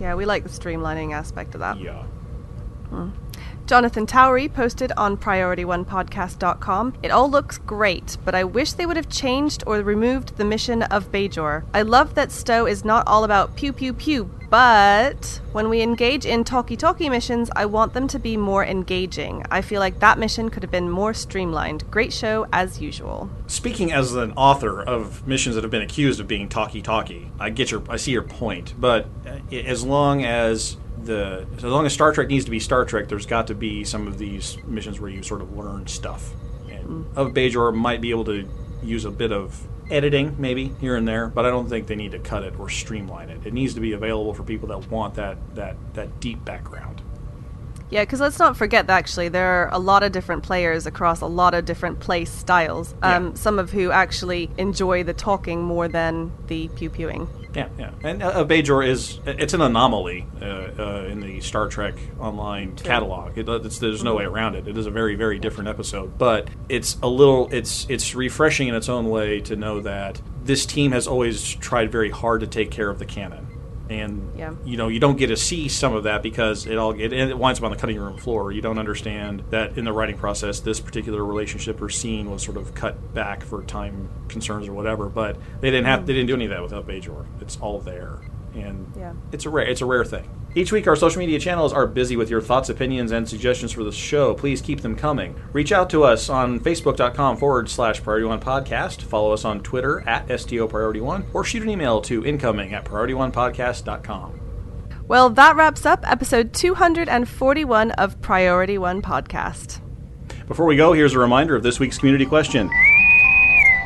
Yeah, we like the streamlining aspect of that. Yeah. Hmm. Jonathan Towery posted on PriorityOnePodcast.com. It all looks great, but I wish they would have changed or removed the mission of Bajor. I love that STO is not all about pew pew pew, but when we engage in talkie talkie missions, I want them to be more engaging. I feel like that mission could have been more streamlined. Great show as usual. Speaking as an author of missions that have been accused of being talkie talkie, I get your, I see your point. But uh, as long as the, as long as Star Trek needs to be Star Trek, there's got to be some of these missions where you sort of learn stuff. And of Bajor might be able to use a bit of editing, maybe here and there, but I don't think they need to cut it or streamline it. It needs to be available for people that want that that that deep background. Yeah, because let's not forget that actually there are a lot of different players across a lot of different play styles. Um, Yeah. Some of who actually enjoy the talking more than the pew pewing. Yeah, yeah. And uh, Bajor is it's an anomaly uh, uh, in the Star Trek Online catalog. It, it's, there's no way around it. It is a very very different episode, but it's a little it's it's refreshing in its own way to know that this team has always tried very hard to take care of the canon. And Yeah. you know you don't get to see some of that because it all it, it winds up on the cutting room floor. You don't understand that in the writing process, this particular relationship or scene was sort of cut back for time concerns or whatever. But they didn't have they didn't do any of that without Bajor. It's all there, and Yeah. it's a rare it's a rare thing. Each week, our social media channels are busy with your thoughts, opinions, and suggestions for the show. Please keep them coming. Reach out to us on facebook.com forward slash priority one podcast. Follow us on Twitter at STO priority one, or shoot an email to incoming at priorityonepodcast.com. Well, that wraps up episode 241 of Priority One Podcast. Before we go, here's a reminder of this week's community question.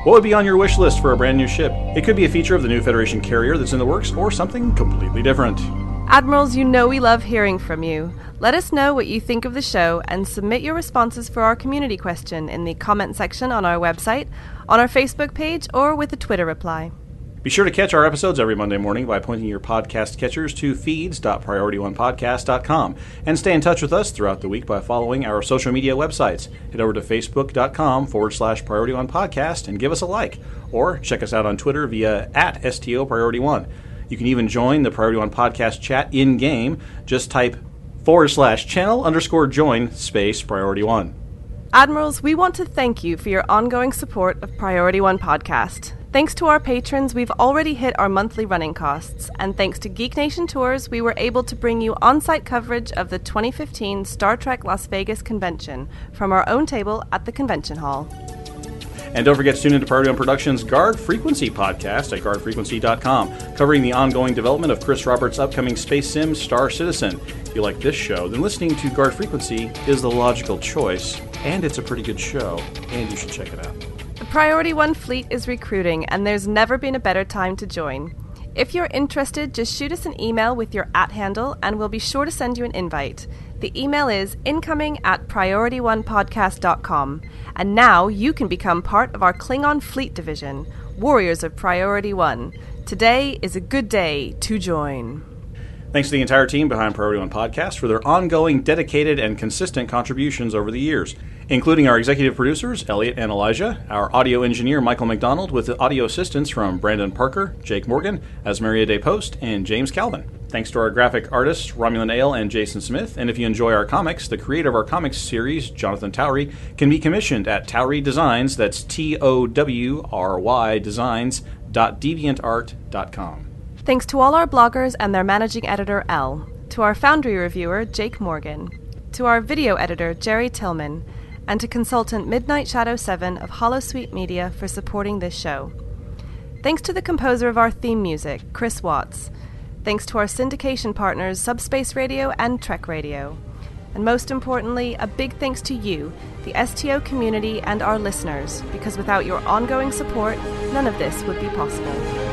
What would be on your wish list for a brand new ship? It could be a feature of the new Federation carrier that's in the works, or something completely different. Admirals, you know we love hearing from you. Let us know what you think of the show and submit your responses for our community question in the comment section on our website, on our Facebook page, or with a Twitter reply. Be sure to catch our episodes every Monday morning by pointing your podcast catchers to feeds.priorityonepodcast.com and stay in touch with us throughout the week by following our social media websites. Head over to facebook.com forward slash priority one podcast and give us a like, or check us out on Twitter via at STO Priority One. You can even join the Priority One podcast chat in game. Just type forward slash channel underscore join space priority one. Admirals, we want to thank you for your ongoing support of Priority One Podcast. Thanks to our patrons, we've already hit our monthly running costs, and thanks to Geek Nation Tours, we were able to bring you on site coverage of the 2015 Star Trek Las Vegas convention from our own table at the convention hall. And don't forget to tune into One Productions' Guard Frequency podcast at guardfrequency.com, covering the ongoing development of Chris Roberts' upcoming space sim Star Citizen. If you like this show, then listening to Guard Frequency is the logical choice, and it's a pretty good show, and you should check it out. The Priority One fleet is recruiting, and there's never been a better time to join. If you're interested, just shoot us an email with your at handle, and we'll be sure to send you an invite. The email is incoming at priorityonepodcast.com. And now you can become part of our Klingon Fleet Division, Warriors of Priority One. Today is a good day to join. Thanks to the entire team behind Priority One Podcast for their ongoing, dedicated, and consistent contributions over the years, including our executive producers, Elliot and Elijah, our audio engineer, Michael McDonald, with audio assistance from Brandon Parker, Jake Morgan, Asmaria Day Post, and James Calvin. Thanks to our graphic artists, Romulan Ale and Jason Smith. And if you enjoy our comics, the creator of our comics series, Jonathan Towery, can be commissioned at Towery Designs, that's T O W R Y Designs.deviantart.com. Thanks to all our bloggers and their managing editor, L. To our Foundry reviewer, Jake Morgan. To our video editor, Jerry Tillman. And to consultant Midnight Shadow 7 of Holosuite Media for supporting this show. Thanks to the composer of our theme music, Chris Watts. Thanks to our syndication partners, Subspace Radio and Trek Radio. And most importantly, a big thanks to you, the STO community, and our listeners, because without your ongoing support, none of this would be possible.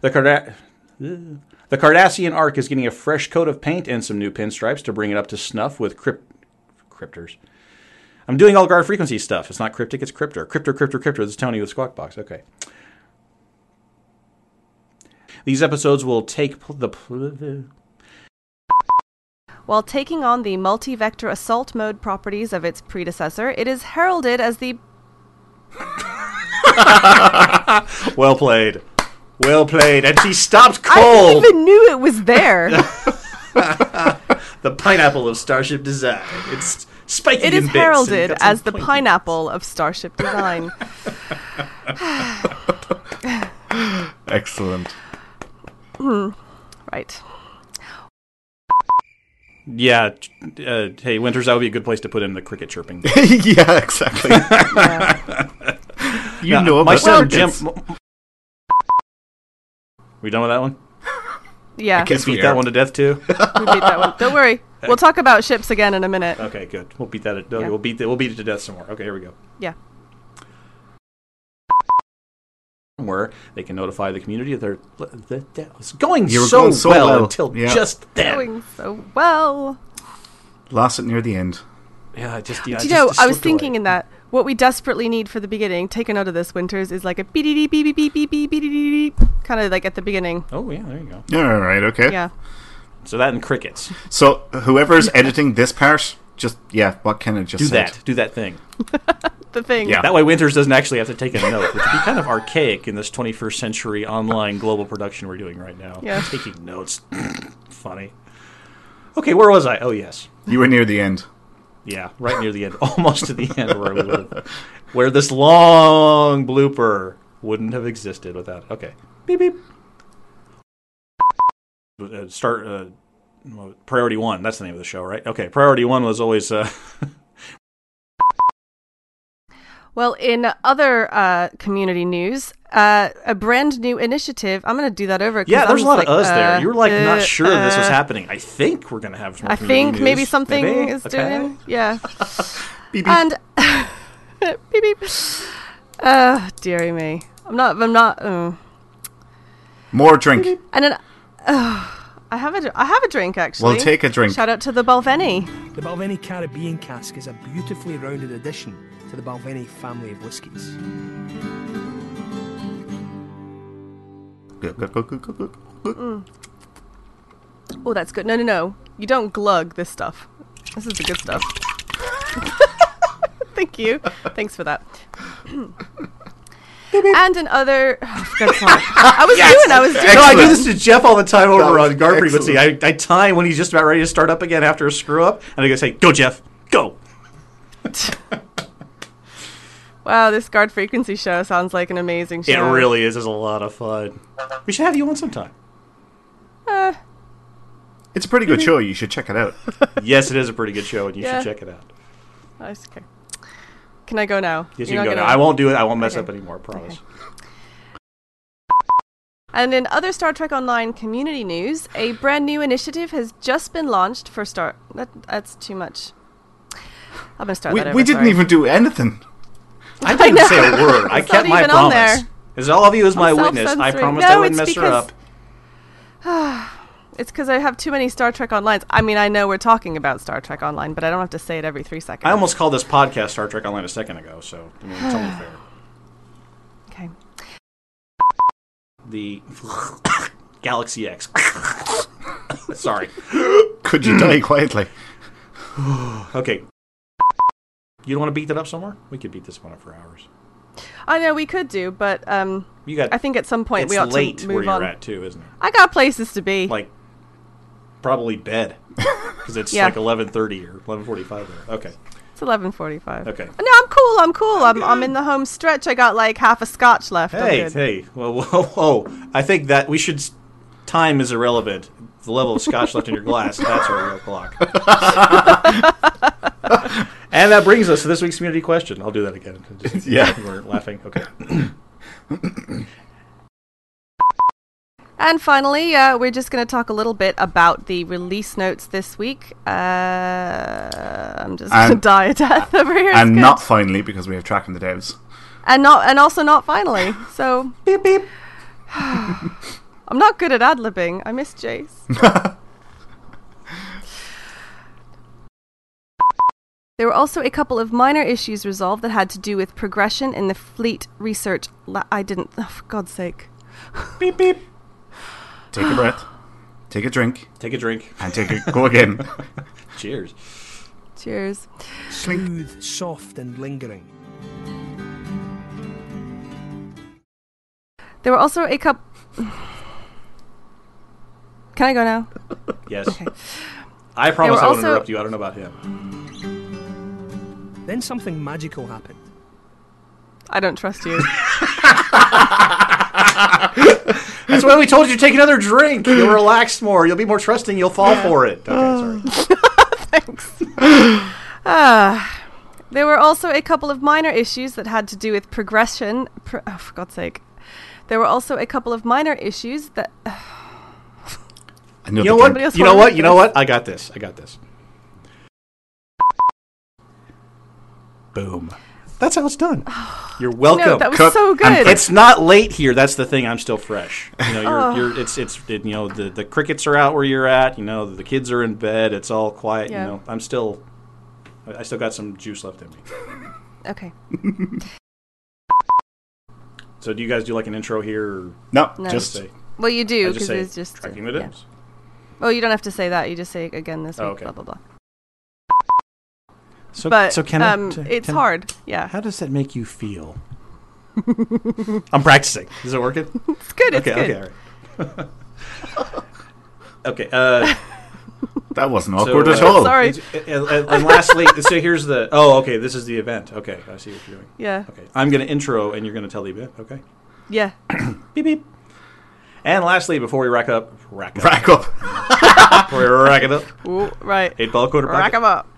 The Carda- the Cardassian arc is getting a fresh coat of paint and some new pinstripes to bring it up to snuff with crypt- cryptors. I'm doing all guard frequency stuff. It's not cryptic, it's cryptor. Cryptor, cryptor, cryptor. This is Tony with Squawk Box. Okay. These episodes will take pl- the. Pl- While taking on the multi vector assault mode properties of its predecessor, it is heralded as the. well played. Well played. And she stopped cold. I even knew it was there! the pineapple of Starship Design. It's spiky it in bits heralded got as the pointy- pineapple of Starship Design. Excellent. Hmm. Right. Yeah. Uh, hey, Winters, that would be a good place to put in the cricket chirping. yeah, exactly. You Now, know my about son. Jim. We done with that one? Yeah. Can beat that one to death too. We beat that one. Don't worry. We'll talk about ships again in a minute. Okay, good. We'll beat that. Okay, Yeah. We'll beat it. We'll beat it to death some more. Okay, here we go. Yeah. Where they can notify the community that they're that, that was going, so, going so well, well. until Yeah. just then. Going so well. Lost it near the end. Yeah, I just yeah. Do you just- know, just I was slipped away. thinking in that what we desperately need for the beginning, take a note of this, Winters, is like a beep beep beep beep beep beep beep beep beep kind of like at the beginning. Oh yeah, there you go. Yeah, all right, okay. Yeah. So that and crickets. So whoever's editing this part, just yeah, what can it just Do said. that. Do that thing. The thing. Yeah. That way, Winters doesn't actually have to take a note, which would be kind of archaic in this 21st century online global production we're doing right now. Yeah. Taking notes. Funny. Okay, where was I? Oh, yes. You were near the end. Yeah, right near the end. Almost to the end where we live. Where this long blooper wouldn't have existed without. Okay. Beep, beep. Uh, start. Uh, Priority One. That's the name of the show, right? Okay. Priority One was always. Uh, Well, in other uh, community news, uh, a brand new initiative. I'm going to do that over. yeah, I'm there's a just lot of like, us there. uh, You were like uh, not sure this was uh, happening. I think we're gonna have some. I community think maybe something Maybe? is Okay. doing. Yeah. Beep, beep. And beep beep. Uh, dearie me. I'm not. I'm not. Uh. More drink. And then, uh, I have a. I have a drink actually. Well, take a drink. Shout out to the Balvenie. The Balvenie Caribbean cask is a beautifully rounded addition to the Balvenie family of whiskies. Mm. Oh, that's good. No, no, no. You don't glug this stuff. This is the good stuff. Thank you. Thanks for that. and in other. Oh, for God's sake. I was doing. I was doing. No, I do this to Jeff all the time over was on guard frequency. I, excellent. I time when he's just about ready to start up again after a screw up, and I go say, "Go, Jeff, go." Wow, this guard frequency show sounds like an amazing show. It really is. It's a lot of fun. We should have you on sometime. Uh, It's a pretty good show. You should check it out. yes, it is a pretty good show, and you Yeah. should check it out. nice. Okay. Can I go now? Yes, You're you can go. Now. I won't do it. I won't mess Okay. up anymore. I promise. And in other Star Trek Online community news, a brand new initiative has just been launched for Star. That, that's too much. I'm gonna start we that over. we didn't sorry. even do anything. I didn't know. say a word. I kept my promise. there. As all of you as my I'm witness, I promised No, I wouldn't mess her up. It's because I have too many Star Trek Online. I mean, I know we're talking about Star Trek Online, but I don't have to say it every three seconds. I almost called this podcast Star Trek Online a second ago, so I mean, it's only fair. Okay. The Galaxy X. Sorry. Could you die quietly? Okay. You don't want to beat that up somewhere? We could beat this one up for hours. I know we could do, but um, You got. I think at some point we ought late to where move you're on. at too, isn't it? I got places to be. Like probably bed because it's Yeah. like 11:30 or 11:45 there. Okay. It's eleven forty-five. Okay. No, I'm cool. I'm cool. I'm I'm in the home stretch. I got like half a scotch left. Hey, hey. Whoa, whoa, whoa. I think that we should. Time is irrelevant. The level of scotch left in your glass, that's our real clock. and that brings us to this week's community question. I'll do that again. Just- Yeah. We're laughing. Okay. And finally, uh, we're just going to talk a little bit about the release notes this week. Uh, I'm just going to And- die a death over here. And good. not finally because we have tracking the devs. and not and also not finally. So beep beep. I'm not good at ad libbing. I miss Jace. There were also a couple of minor issues resolved that had to do with progression in the fleet research. La- I didn't. Oh, for God's sake. beep beep. Take a breath. Take a drink. Take a drink. And take a go again. Cheers. Cheers. Smooth, soft, and lingering. There were also a couple. Can I go now? Yes. I promise I won't also- interrupt you. I don't know about him. Then something magical happened. I don't trust you. That's why we told you to take another drink. You'll relax more. You'll be more trusting. You'll fall for it. Okay, sorry. Thanks. Ah. There were also a couple of minor issues that had to do with progression. Pro- oh, for God's sake. There were also a couple of minor issues that. I know You know what? You know what? You know what? I got this. I got this. Boom. That's how it's done. You're welcome. that was Cook so and good. It's not late here. That's the thing. I'm still fresh. You know, you're, Oh. you're it's it's it, you know the the crickets are out where you're at. You know the kids are in bed. It's all quiet. Yeah. You know, I'm still I I still got some juice left in me. Okay. So do you guys do like an intro here? Or No, No. just say Well, you do just because say it's just. tracking the yeah. dims. Well, you don't have to say that. You just say again this oh, week. Oh, okay. Blah blah blah. So But so can um, to- it's can- hard. Yeah. How does that make you feel? I'm practicing. Is it working? It's good. It's okay. good. Okay. All right. okay. Uh, that wasn't so, awkward at uh, all. Sorry. And, and- and lastly, so here's the. Oh, okay. This is the event. Okay, I see what you're doing. Yeah. Okay, I'm going to intro, and you're going to tell the event. Okay. Yeah. Beep beep. And lastly, before we rack up, rack up, Rack up. before we rack it up, Ooh, right. eight ball quarter Rack pocket. 'em up.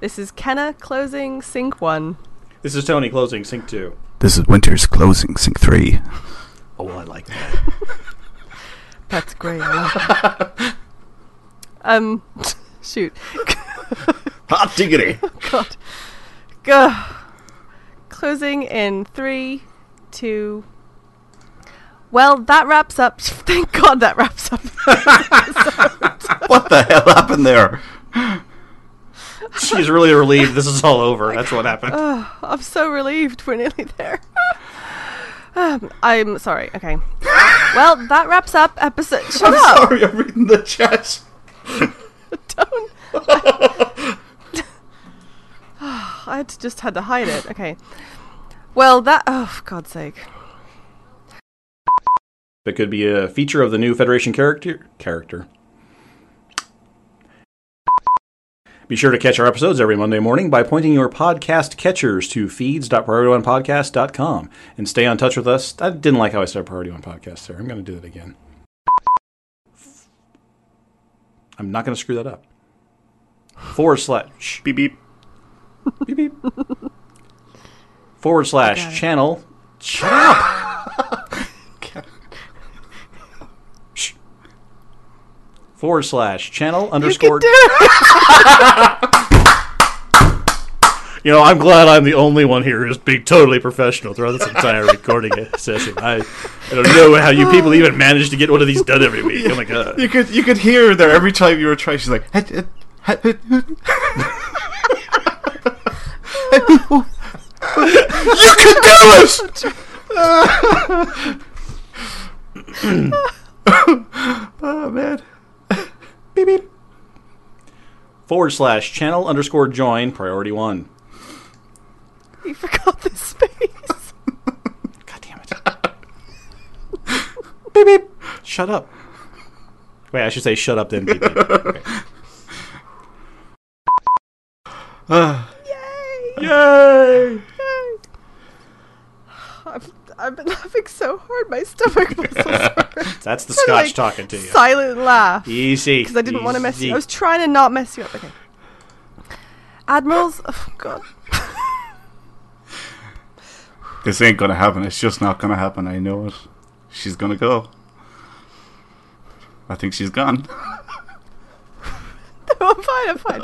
This is Kenna closing sync one. This is Tony closing sync two. This is Winter's closing sync three. Oh, I like that. That's great. I love that. um, shoot. Hot diggity. God. Go. Closing in three, two. Well, that wraps up. Thank God that wraps up. what the hell happened there? She's really relieved. This is all over. That's what happened. oh, I'm so relieved we're nearly there. Um, I'm sorry. Okay. well, that wraps up episode. Shut I'm up. sorry, I'm reading the chat. Don't. I had to, just had to hide it. Okay. Well, that. Oh, for God's sake. That could be a feature of the new Federation character. Character. Be sure to catch our episodes every Monday morning by pointing your podcast catchers to feeds.priority1podcast.com and stay on touch with us. I didn't like how I said Priority One Podcast there. I'm going to do that again. I'm not going to screw that up. Forward slash beep beep beep beep forward slash channel. Shut up. Forward slash channel underscore. You know, I'm glad I'm the only one here who's being totally professional throughout this entire recording session. I, I don't know how you people even manage to get one of these done every week. Oh my god! You could you could hear her there every time you were trying. She's like, you can do it. oh man! beep beep. Forward slash channel underscore join priority one. You forgot the space. God damn it. beep beep. Shut up. Wait, I should say shut up then. Beep beep. Okay. Yay! I've, I've been laughing so hard, my stomach muscles hurt. That's the scotch like talking to you. Silent laugh. Easy. Because I didn't want to mess you. easy. I was trying to not mess you up. Okay. Admirals. Oh God. This ain't gonna happen. It's just not gonna happen. I know it. She's gonna go. I think she's gone. I'm fine. I'm fine.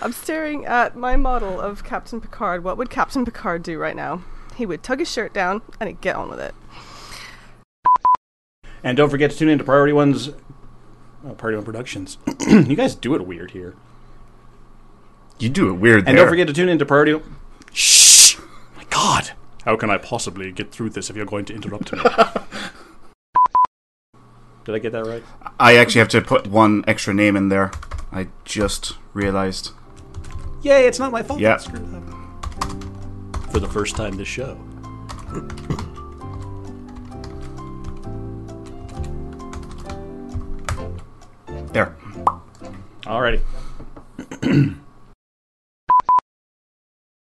I'm staring at my model of Captain Picard. What would Captain Picard do right now? He would tug his shirt down and he'd get on with it. And don't forget to tune in to Priority One's Priority One Productions. you guys do it weird here. You do it weird. And there. don't forget to tune in to Priority. Shh! My God! How can I possibly get through this if you're going to interrupt me? Did I get that right? I actually have to put one extra name in there. I just realized. Yay! It's not my fault. Yeah. I screwed up. For the first time this show. There. Alrighty.